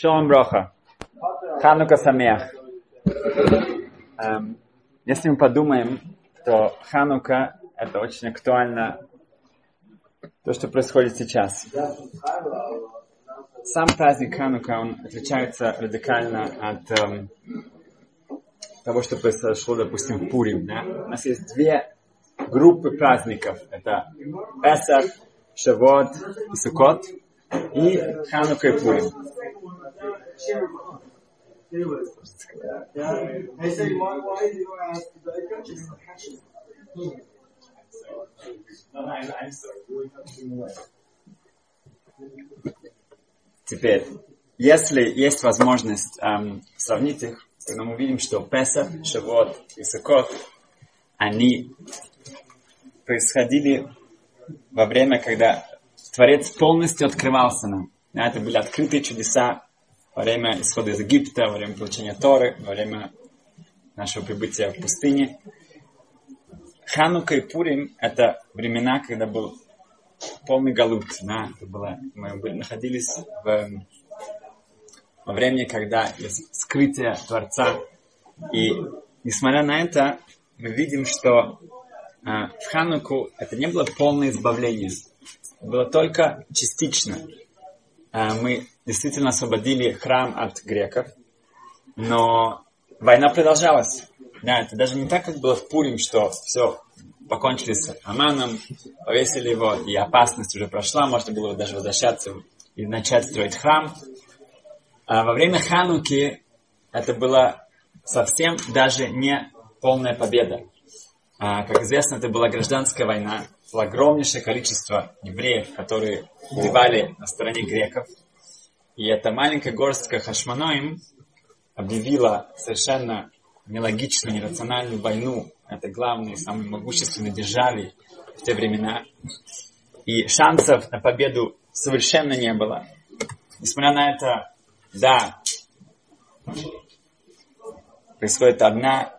Шалом Броха. Ханука Самех. Эм, если мы подумаем, то Ханука это очень актуально то, что происходит сейчас. Сам праздник Ханука, он отличается радикально от эм, того, что произошло, допустим, в Пурим. Да? У нас есть две группы праздников. Это Песах, Шавот и Сукот. И Ханука и Пурим. Теперь, если есть возможность эм, сравнить их, то мы видим, что Песах, Шавот и Сукот, они происходили во время, когда Творец полностью открывался нам. Это были открытые чудеса во время исхода из Египта, во время получения Торы, во время нашего прибытия в пустыне. Ханука и Пурим – это времена, когда был полный галут. Да? Это было, мы находились в, во времени, когда есть скрытие Творца. И несмотря на это, мы видим, что э, в Хануку это не было полное избавление. Было только частично. Э, мы действительно освободили храм от греков, но война продолжалась. Да, это даже не так, как было в Пурим, что все, покончили с Аманом, повесили его, и опасность уже прошла, можно было даже возвращаться и начать строить храм. А во время Хануки это была совсем даже не полная победа. А, как известно, это была гражданская война, было огромнейшее количество евреев, которые убивали на стороне греков. И эта маленькая горстка хашманоим объявила совершенно нелогичную, нерациональную войну этой главной, самой могущественной державе в те времена. И шансов на победу совершенно не было. Несмотря на это, да, происходит одна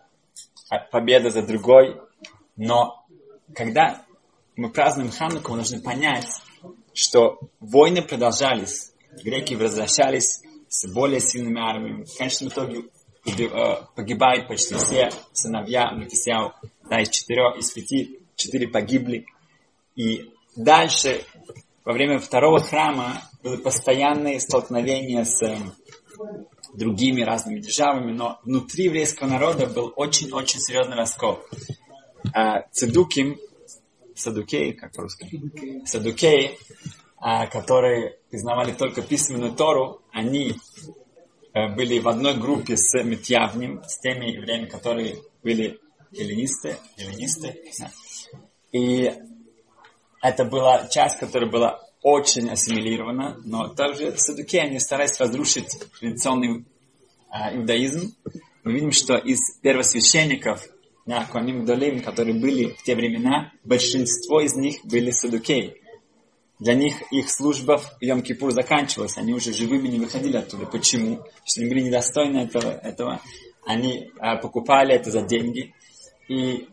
победа за другой, но когда мы празднуем Хануку, мы должны понять, что войны продолжались, греки возвращались с более сильными армиями. В конечном итоге э, погибают почти все сыновья Матисяу, да, из четырех, из пяти, четыре погибли. И дальше, во время второго храма, были постоянные столкновения с э, другими разными державами, но внутри еврейского народа был очень-очень серьезный раскол. А, Цедуким, Садукей, как по-русски? Садукей, которые признавали только письменную Тору, они э, были в одной группе с Митьявним, с теми евреями, которые были эллинисты, эллинисты. И это была часть, которая была очень ассимилирована, но также садуки, они старались разрушить традиционный а, иудаизм. Мы видим, что из первосвященников, да, Куаним Долим, которые были в те времена, большинство из них были садукеи. Для них их служба в Йом-Кипур заканчивалась, они уже живыми не выходили оттуда. Почему? Потому что они были недостойны этого. этого. Они а, покупали это за деньги. И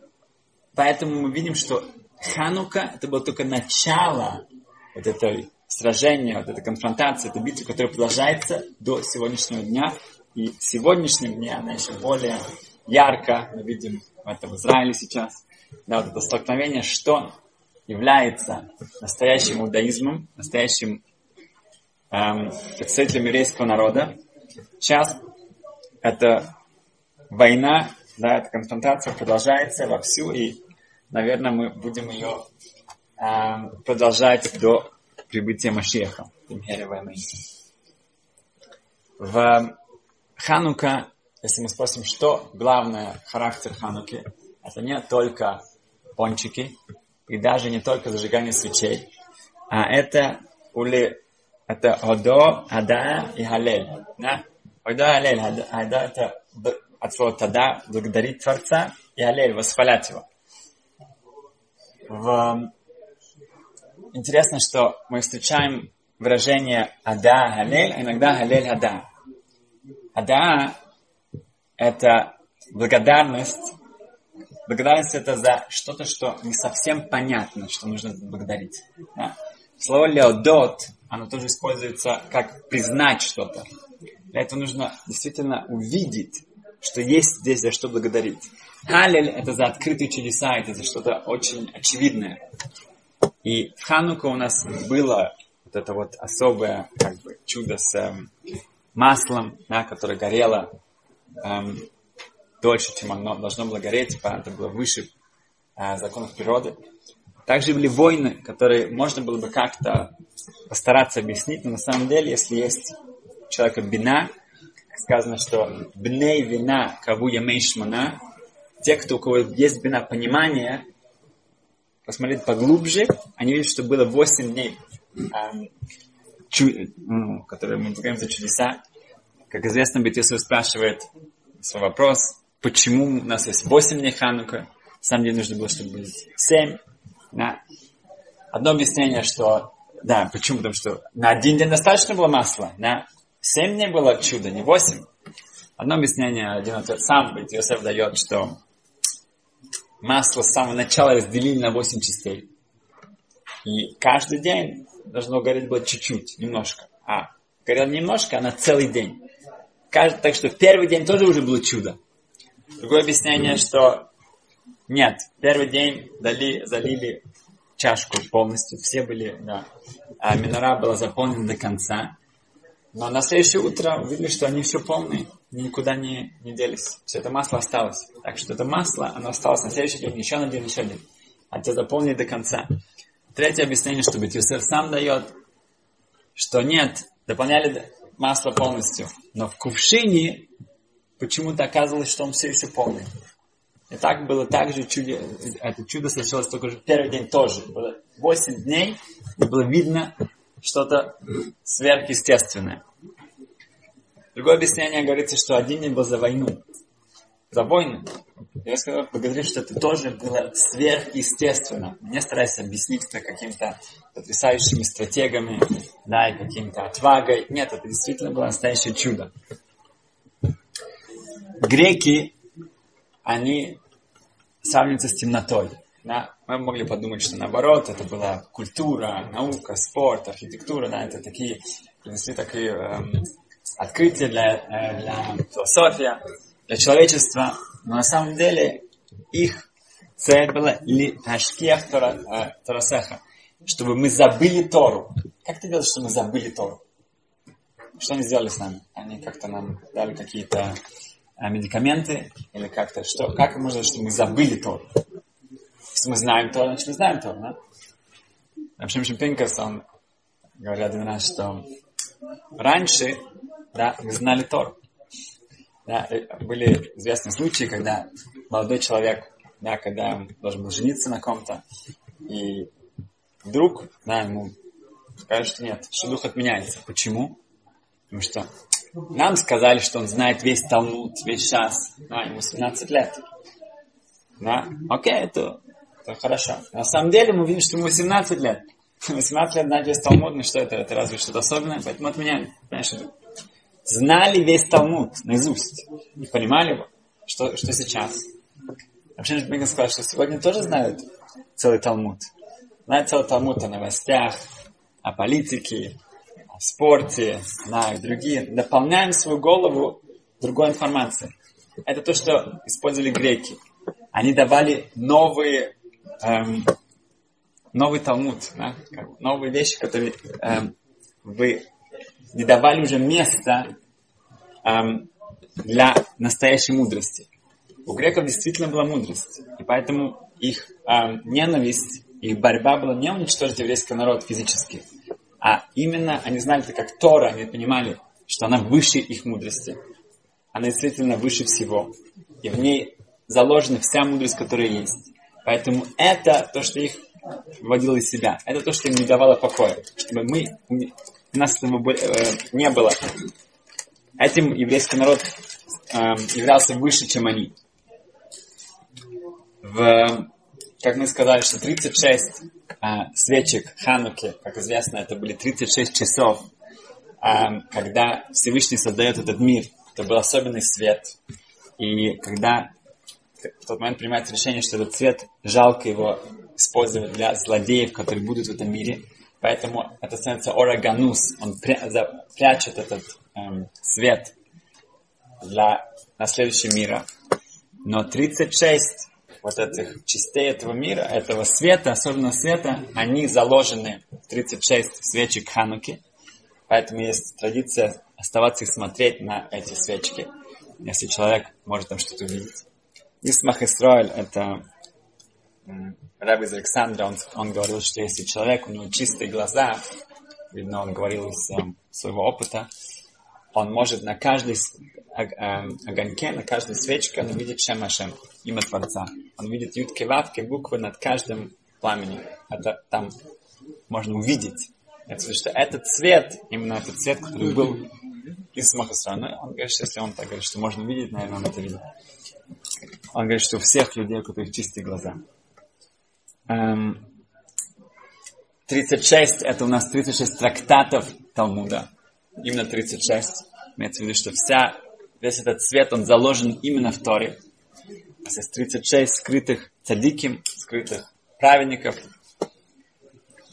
поэтому мы видим, что Ханука это было только начало вот этой сражения, вот этой конфронтации, этой битвы, которая продолжается до сегодняшнего дня. И в сегодняшнем дне она еще более ярко, мы видим в этом Израиле сейчас, да, вот это столкновение, что является настоящим иудаизмом, настоящим эм, представителем еврейского народа. Сейчас эта война, да, эта конфронтация продолжается вовсю, и, наверное, мы будем ее эм, продолжать до прибытия Машеха, в Ханука, если мы спросим, что главное характер Хануки, это не только пончики, и даже не только зажигание свечей, а это ули, это Одо, Ада и Халель. Да? Одо, Халель, Ада это от слова Тада, благодарить Творца, и Халель, восхвалять его. В... Интересно, что мы встречаем выражение Ада, Халель, а иногда Халель, Ада. Ада – это благодарность Благодарность это за что-то, что не совсем понятно, что нужно благодарить. Да? Слово леодот, оно тоже используется как признать что-то. Для этого нужно действительно увидеть, что есть здесь за что благодарить. Халель – это за открытые чудеса, это за что-то очень очевидное. И в Хануку у нас было вот это вот особое как бы, чудо с эм, маслом, да, которое горело эм, дольше, чем оно должно было гореть, это было выше э, законов природы. Также были войны, которые можно было бы как-то постараться объяснить, но на самом деле, если есть у человека бина, сказано, что бней вина каву ямейшмана, те, кто у кого есть бина понимание, посмотреть поглубже, они видят, что было 8 дней, эм, чу, ну, которые мы называем за чудеса. Как известно, Бетисов спрашивает свой вопрос, почему у нас есть 8 дней Ханука, на самом деле нужно было, чтобы было 7. Да. Одно объяснение, что да, почему? Потому что на один день достаточно было масла. На семь дней было чудо, не восемь. Одно объяснение, один ответ сам Йосеф дает, что масло с самого начала разделили на восемь частей. И каждый день должно гореть было чуть-чуть, немножко. А горело немножко, а на целый день. Каждый, так что первый день тоже уже было чудо. Другое объяснение, что нет, первый день дали, залили чашку полностью, все были, да. А минора была заполнена до конца. Но на следующее утро увидели, что они все полные, никуда не, не делись. Все это масло осталось. Так что это масло, оно осталось на следующий день, еще на день, еще один. А те заполнили до конца. Третье объяснение, что Бетюсер сам дает, что нет, дополняли масло полностью. Но в кувшине почему-то оказывалось, что он все еще полный. И так было так же чудо, это чудо совершилось только же первый день тоже. Было 8 дней, и было видно что-то сверхъестественное. Другое объяснение говорится, что один день был за войну. За войну. Я сказал, благодарю, что это тоже было сверхъестественно. Не стараюсь объяснить это какими-то потрясающими стратегами, да, и каким-то отвагой. Нет, это действительно было настоящее чудо. Греки они сравниваются с темнотой. Да? Мы могли подумать, что наоборот, это была культура, наука, спорт, архитектура, да, это такие, принесли такие эм, открытия для, э, для философии, для человечества. Но на самом деле их цель была ли ташкиях э, Торасеха, чтобы мы забыли Тору. Как ты делаешь, что мы забыли Тору? Что они сделали с нами? Они как-то нам дали какие-то медикаменты или как-то, что, как можно, что мы забыли то? Если мы знаем то, значит мы знаем то, да? Например, Шимпинкас, он говорил один раз, что раньше, да, мы знали Тор. Да, были известные случаи, когда молодой человек, да, когда он должен был жениться на ком-то, и вдруг, да, ему скажут, что нет, что дух отменяется. Почему? Потому что нам сказали, что он знает весь Талмуд, весь час. А, ему 17 лет. Да? Окей, это, это хорошо. На самом деле мы видим, что ему 18 лет. 18 лет знать весь Талмуд, ну что это? Это разве что-то особенное? Поэтому отменяли. Понимаешь, знали весь Талмуд наизусть. И понимали его, что, что сейчас. Вообще, Бенген сказал, что сегодня тоже знают целый Талмуд. Знают целый Талмуд о новостях, о политике, спорте, и другие, дополняем свою голову другой информацией. Это то, что использовали греки. Они давали новые, эм, новый Талмуд, да, новые вещи, которые эм, вы не давали уже места эм, для настоящей мудрости. У греков действительно была мудрость, и поэтому их эм, ненависть, их борьба была не уничтожить еврейский народ физически, а именно они знали это как Тора, они понимали, что она выше их мудрости. Она действительно выше всего. И в ней заложена вся мудрость, которая есть. Поэтому это то, что их вводило из себя. Это то, что им не давало покоя. Чтобы мы, у нас этого э, не было. Этим еврейский народ э, являлся выше, чем они. В, как мы сказали, что 36 а, свечек Хануки, как известно, это были 36 часов, а, когда Всевышний создает этот мир. Это был особенный свет. И когда в тот момент принимается решение, что этот цвет жалко его использовать для злодеев, которые будут в этом мире, Поэтому это становится ороганус. Он пря- прячет этот эм, свет для на следующий мира. Но 36 вот этих частей этого мира, этого света, особенно света, они заложены в 36 свечек Хануки. Поэтому есть традиция оставаться и смотреть на эти свечки, если человек может там что-то увидеть. Исмах Исраиль, это Рэб из Александра, он, он говорил, что если человек, у него чистые глаза, видно, он говорил из um, своего опыта, он может на каждой эм, огоньке, на каждой свечке, он видит Шем Ашем, имя Творца. Он видит ютки, вавки, буквы над каждым пламенем. Это там можно увидеть. Это что этот цвет, именно этот цвет, который был из Махасрана, он говорит, что если он так говорит, что можно видеть, наверное, он это видит. Он говорит, что у всех людей, у которых чистые глаза. 36, эм, это у нас 36 трактатов Талмуда. Именно 36. Имеется в виду, что вся, весь этот цвет, он заложен именно в Торе. У нас есть 36 скрытых цадиким, скрытых праведников.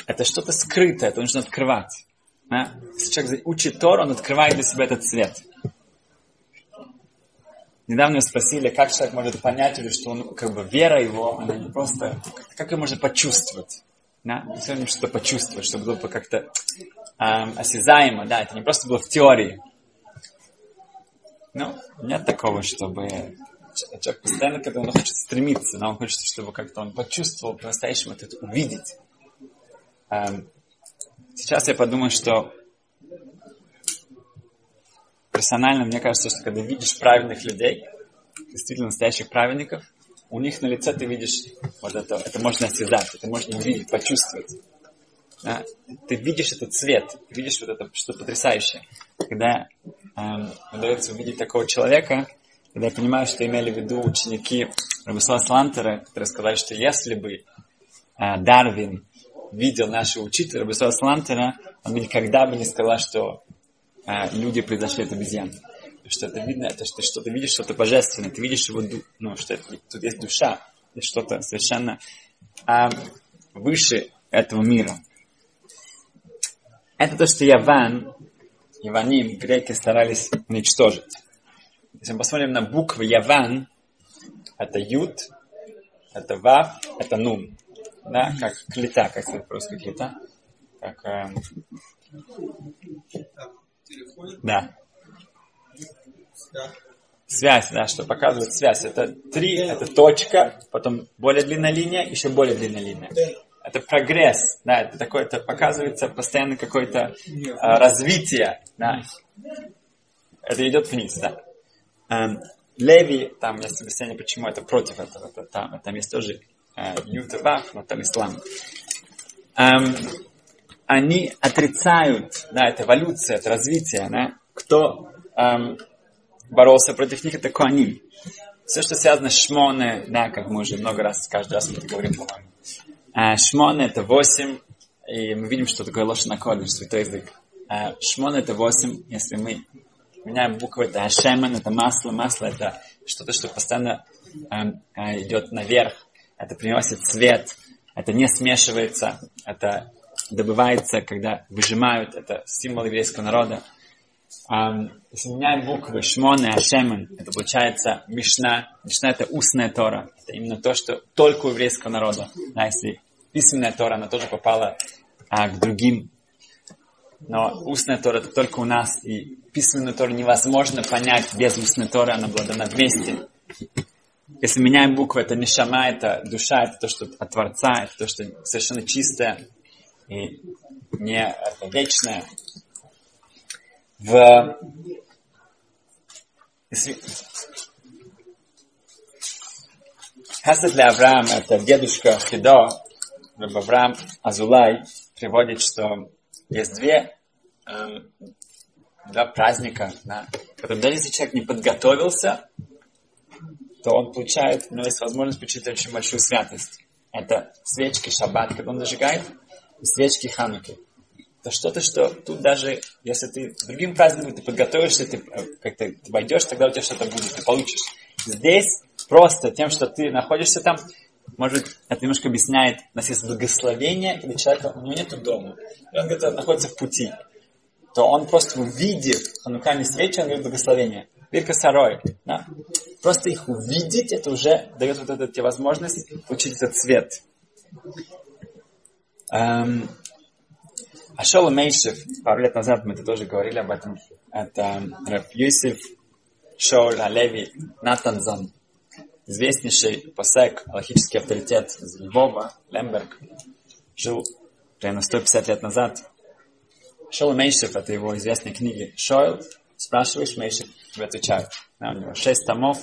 Это что-то скрытое, это нужно открывать. Да? Если человек учит Тор, он открывает для себя этот цвет. Недавно спросили, как человек может понять, или что он, как бы вера его, она не просто, как ее можно почувствовать. Да? Сегодня что-то почувствовать, чтобы как-то эм, осязаемо, да, это не просто было в теории. Ну, нет такого, чтобы человек постоянно, когда он хочет стремиться, но он хочет, чтобы как-то он почувствовал по-настоящему это увидеть. Эм, сейчас я подумаю, что персонально мне кажется, что когда видишь правильных людей, действительно настоящих праведников, у них на лице ты видишь вот это, это можно осязать, это можно увидеть, почувствовать. Да? Ты видишь этот цвет, видишь вот это что потрясающее. Когда эм, удается увидеть такого человека, когда я понимаю, что имели в виду ученики Рабислава Слантера, которые сказали, что если бы э, Дарвин видел нашего учителя Рабислава Слантера, он бы никогда бы не сказал, что а, люди произошли от обезьян. Что это видно, это что ты что-то видишь, что-то божественное, ты видишь его, ну, что это, тут есть душа, есть что-то совершенно а, выше этого мира. Это то, что Яван, Яваним, греки старались уничтожить. Если мы посмотрим на буквы Яван, это Ют, это Вав, это Нун. Да, как клета, как сказать по-русски клета. Как, э, да. Связь, да, что показывает связь. Это три, это точка, потом более длинная линия, еще более длинная линия. Это прогресс, да, это такое, это показывается постоянно какое-то э, развитие, да. Это идет вниз, да. Эм, Леви, там есть объяснение, почему это против этого, это, там, там есть тоже э, но там ислам. Эм, они отрицают, да, это эволюция, это развитие, да, кто эм, боролся против них, это Куаним. Все, что связано с Шмоне, да, как мы уже много раз, каждый раз мы это говорим, по-моему. Э, шмоне это восемь, и мы видим, что такое лошадь кодыш, святой язык. Э, шмоне это восемь, если мы меняем буквы, это Ашемен, это масло, масло это что-то, что постоянно э, э, идет наверх, это приносит цвет, это не смешивается, это добывается, когда выжимают, это символ еврейского народа. Um, если меняем буквы Шмон и Ашемен, это получается Мишна. Мишна это устная Тора. Это именно то, что только у еврейского народа. Да, если письменная Тора, она тоже попала а, к другим. Но устная Тора это только у нас. И письменную Тору невозможно понять без устной Торы, она была дана вместе. Если меняем буквы, это нишама, это душа, это то, что от Творца, это то, что совершенно чистое и не вечное. В Хасад для Авраам, это дедушка Хидо, Авраам Азулай, приводит, что есть две, э, два праздника, да, которые даже если человек не подготовился, то он получает, но есть возможность получить очень большую святость. Это свечки шаббат, когда он зажигает, свечки Хануки. Это что-то, что тут даже, если ты другим праздником ты подготовишься, ты э, как-то ты войдешь, тогда у тебя что-то будет, ты получишь. Здесь просто тем, что ты находишься там, может, это немножко объясняет, у нас есть благословение, когда человека, у него нет дома, и он где-то находится в пути, то он просто увидев ханукальные свечи, он говорит благословение. Вирка Сарой. Да? Просто их увидеть, это уже дает вот эту тебе возможность получить этот цвет. Эм, Ашола Мейшев, пару лет назад мы это тоже говорили об этом, это Раф Юсиф Шоуль Алеви Натанзон, известнейший посек, аллахический авторитет из Львова, Лемберг, жил примерно 150 лет назад. Шоул Мейшев, это его известные книги. Шойл, спрашиваешь, Мейшев тебе отвечает. Да, у него шесть томов,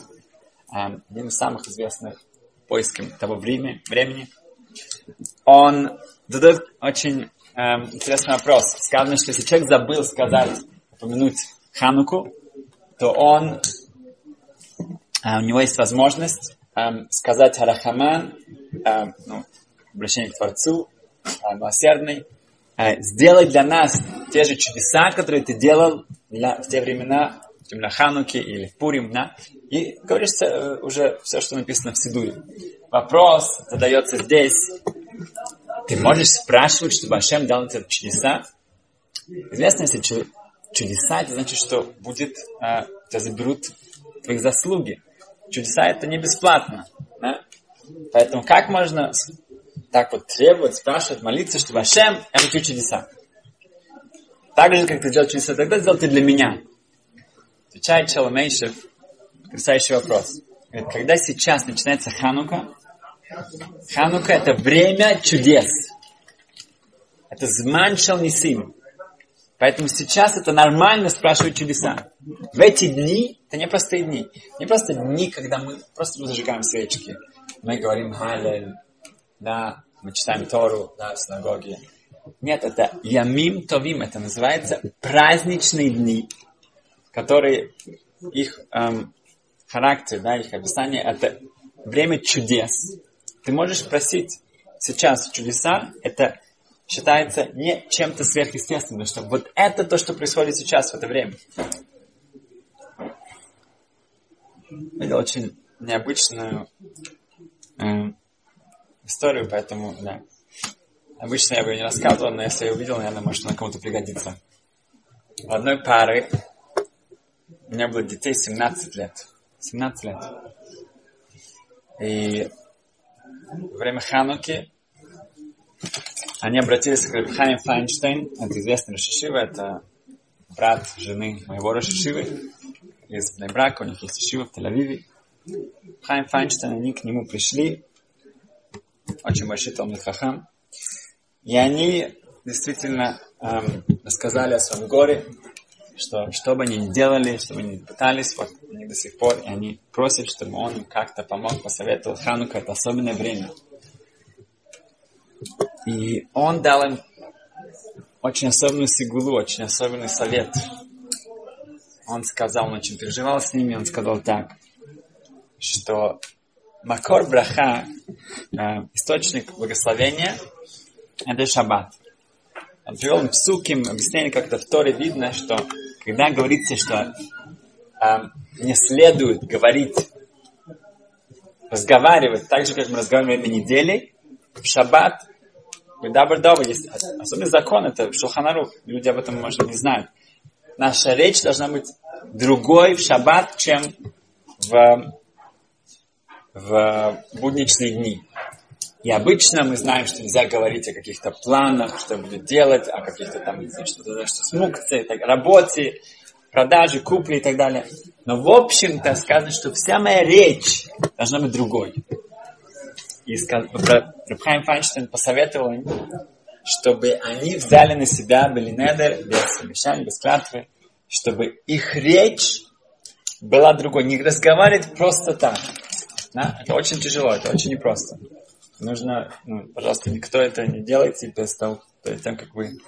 эм, один из самых известных поиском того времени. времени. Он задает очень эм, интересный вопрос. Сказано, что если человек забыл сказать, упомянуть Хануку, то он, у него есть возможность сказать Харахаман, э, ну, обращение к Творцу, э, милосердный, сделать для нас те же чудеса, которые ты делал для, в те времена, на Хануке или в Пурим, да? и говорится э, уже все, что написано в Сидуре. Вопрос задается здесь, ты можешь спрашивать, чтобы Ашем дал тебе чудеса? Известно, если чудеса, это значит, что будет, а, тебя заберут твои заслуги. Чудеса это не бесплатно. Да? Поэтому как можно так вот требовать, спрашивать, молиться, чтобы Ашем я хочу чудеса? Так же, как ты делал чудеса, тогда сделал ты для меня. Отвечает Шаламейшев, потрясающий вопрос. Говорит, когда сейчас начинается Ханука, Ханука это время чудес. Это зман нисим. Поэтому сейчас это нормально спрашивать чудеса. В эти дни, это не простые дни. Не просто дни, когда мы просто зажигаем свечки. Мы говорим Халель, да, мы читаем Тору, да, в синагоге. Нет, это Ямим Товим, это называется праздничные дни, которые их эм, характер, да, их описание, это время чудес. Ты можешь просить сейчас чудеса, это считается не чем-то сверхъестественным, что вот это то, что происходит сейчас в это время. Видел очень необычную э, историю, поэтому, да. Обычно я бы не рассказывал, но если я увидел, наверное, может, она кому-то пригодится. У одной пары у меня было детей 17 лет. 17 лет. И во время Хануки они обратились к Хайм Файнштейн, это известный Рашишива, это брат жены моего Рашишивы из брака, у них есть Шива в Тель-Авиве. Хайм Файнштейн, они к нему пришли, очень большой Талмит Хахам, и они действительно эм, рассказали о своем горе, что что бы они ни делали, что бы они ни пытались, вот они до сих пор, и они просят, чтобы он как-то помог, посоветовал. Ханука это особенное время. И он дал им очень особенную сигулу, очень особенный совет. Он сказал, он очень переживал с ними, он сказал так, что Макор Браха, э, источник благословения, это шаббат. Он привел в суким объяснение, как-то в Торе видно, что когда говорится, что э, не следует говорить, разговаривать так же, как мы разговариваем на неделе, в шаббат, Дабр Дова есть особый закон, это в Шулханарух, люди об этом, может, не знают. Наша речь должна быть другой в шаббат, чем в, в будничные дни. И обычно мы знаем, что нельзя говорить о каких-то планах, что будет делать, о каких-то там, что-то, что смукции, так, работе, продаже, купле и так далее. Но в общем-то сказано, что вся моя речь должна быть другой. И Рабхайм Файнштейн посоветовал им, чтобы они взяли на себя Белинедер без обещаний, без клятвы, чтобы их речь была другой. Не разговаривать просто так. Да? Это очень тяжело, это очень непросто. Нужно, ну, пожалуйста, никто это не делайте без того, перед тем, как вы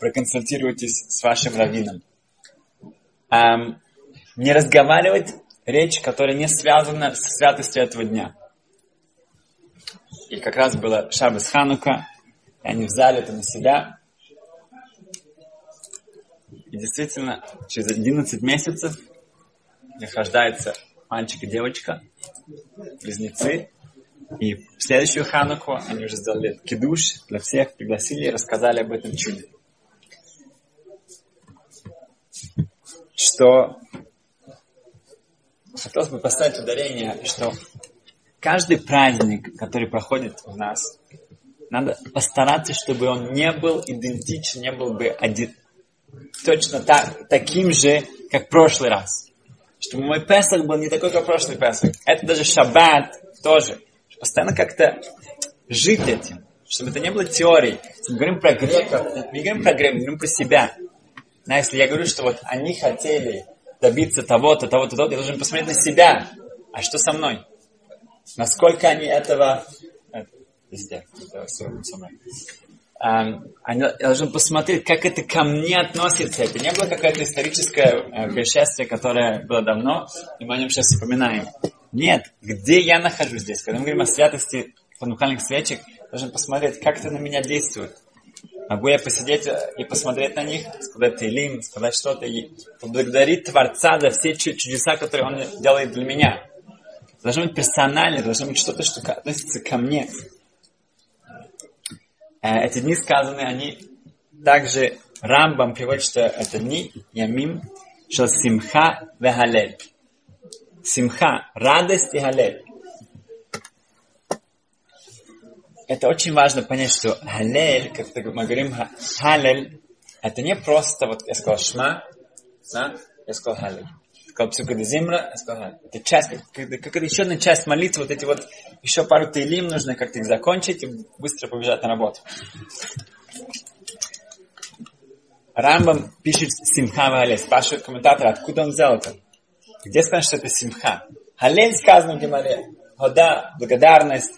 проконсультируетесь с вашим раввином. Эм, не разговаривать речь, которая не связана с святостью этого дня. И как раз было Шабас Ханука, и они взяли это на себя. И действительно, через 11 месяцев рождается мальчик и девочка, близнецы, И в следующую Хануку они уже сделали кидуш для всех, пригласили и рассказали об этом чуде. Что хотелось бы поставить ударение, что каждый праздник, который проходит у нас, надо постараться, чтобы он не был идентичен, не был бы один, точно так, таким же, как в прошлый раз. Чтобы мой Песах был не такой, как прошлый Песах. Это даже Шаббат тоже. Постоянно как-то жить этим. Чтобы это не было теорией. Мы говорим про греков, мы говорим про греков, мы говорим про себя. Но если я говорю, что вот они хотели добиться того-то, того-то, того-то, я должен посмотреть на себя. А что со мной? Насколько они этого... Везде. Они должны посмотреть, как это ко мне относится. Это не было какое-то историческое э, происшествие, которое было давно, и мы о нем сейчас вспоминаем. Нет, где я нахожусь здесь? Когда мы говорим о святости понукальных свечек, должен посмотреть, как это на меня действует. Могу я посидеть и посмотреть на них, сказать Тейлим, сказать что-то и поблагодарить Творца за все чудеса, которые Он делает для меня. Должно быть персонально, должно быть что-то, что относится ко мне. Э, эти дни сказаны, они также Рамбам приводит, что это дни Ямим, что Симха Вехалель. Симха, радость и Халель. Это очень важно понять, что Халель, как мы говорим, Халель, это не просто, вот я сказал Шма, да, я сказал Халель сказал Псука Зимра, сказал, это часть, как, это еще одна часть молитвы, вот эти вот, еще пару тейлим нужно как-то их закончить и быстро побежать на работу. Рамбам пишет Симха Вале, спрашивает комментатора, откуда он взял это? Где сказано, что это Симха? Халель сказано в Гемаре. Хода, благодарность,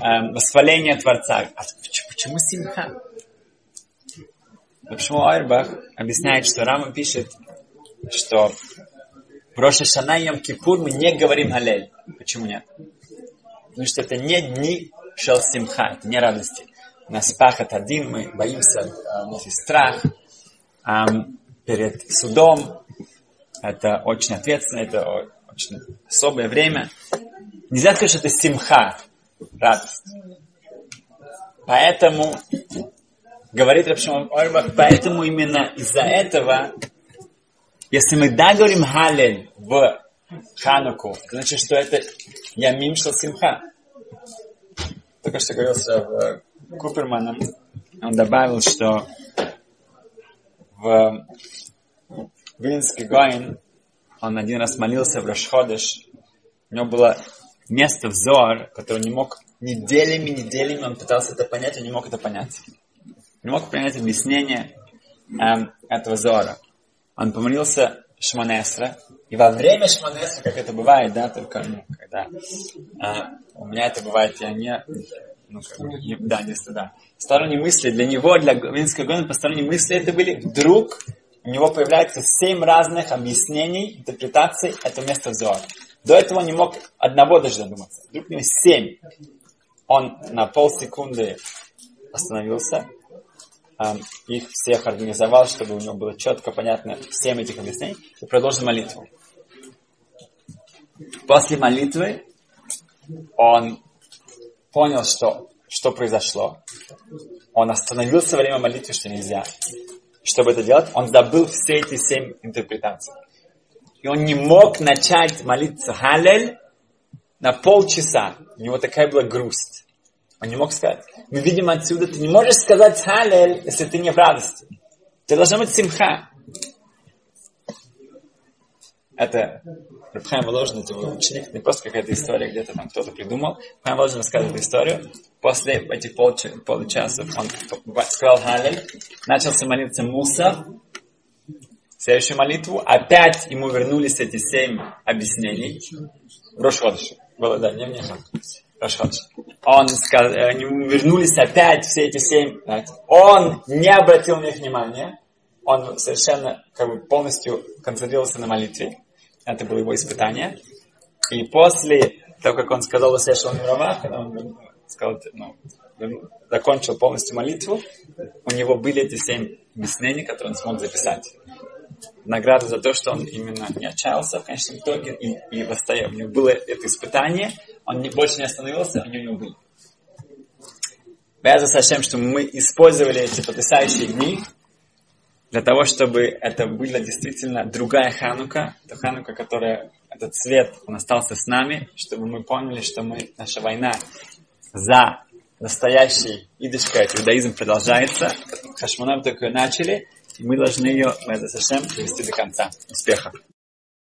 эм, восхваление Творца. А почему Симха? Почему Айрбах объясняет, что Рама пишет, что Роша Шана и Кипур мы не говорим Алель. Почему нет? Потому что это не дни Шел Симха, это не радости. У нас пахот один, мы боимся, у нас есть страх перед судом. Это очень ответственно, это очень особое время. Нельзя сказать, что это симха, радость. Поэтому, говорит Рабшимон Орбах, поэтому именно из-за этого если мы да говорим Халель в Хануку, значит, что это Ямим Симха. Только что говорил с э, Куперманом, он добавил, что в Вилинский Гоин он один раз молился в Рашходыш, у него было место в Зор, которое не мог неделями, неделями, он пытался это понять, он не мог это понять. Не мог понять объяснение эм, этого Зора он помолился Шманесра, и во время Шманесра, как это бывает, да, только, ну, когда а, у меня это бывает, я не, ну, как, не, да, не да. Сторонние мысли для него, для Винского года, посторонние мысли это были, вдруг у него появляется семь разных объяснений, интерпретаций этого места взора. До этого он не мог одного даже задуматься. Вдруг у него семь. Он на полсекунды остановился, их всех организовал, чтобы у него было четко понятно всем этих объяснений, и продолжил молитву. После молитвы он понял, что, что произошло. Он остановился во время молитвы, что нельзя. Чтобы это делать, он забыл все эти семь интерпретаций. И он не мог начать молиться Халель на полчаса. У него такая была грусть. Он не мог сказать. Мы видим отсюда, ты не можешь сказать халель, если ты не в радости. Ты должна быть симха. Это Рабхайм Воложин, это ученик, не просто какая-то история, где-то там кто-то придумал. Рабхайм Воложин рассказывает эту После этих получаса он сказал халель, начался молиться Муса, следующую молитву, опять ему вернулись эти семь объяснений. Рошходыше. Было, да, не мне. Рашходж. Он сказал, э, они вернулись опять, все эти семь. Знаете. Он не обратил на них внимания. Он совершенно как бы полностью концентрировался на молитве. Это было его испытание. И после того, как он сказал Сешу Мировах, когда он сказал, ну, закончил полностью молитву, у него были эти семь объяснений, которые он смог записать. Награда за то, что он именно не отчаялся в конечном итоге и, и восстоял. У него было это испытание, он не, больше не остановился, они у него были. Беза Сашем, что мы использовали эти потрясающие дни для того, чтобы это была действительно другая Ханука, это Ханука, которая, этот цвет, он остался с нами, чтобы мы поняли, что мы, наша война за настоящий идышкает иудаизм продолжается. Хашмонам только начали, мы должны ее, Беза Сашем, довести до конца. Успехов!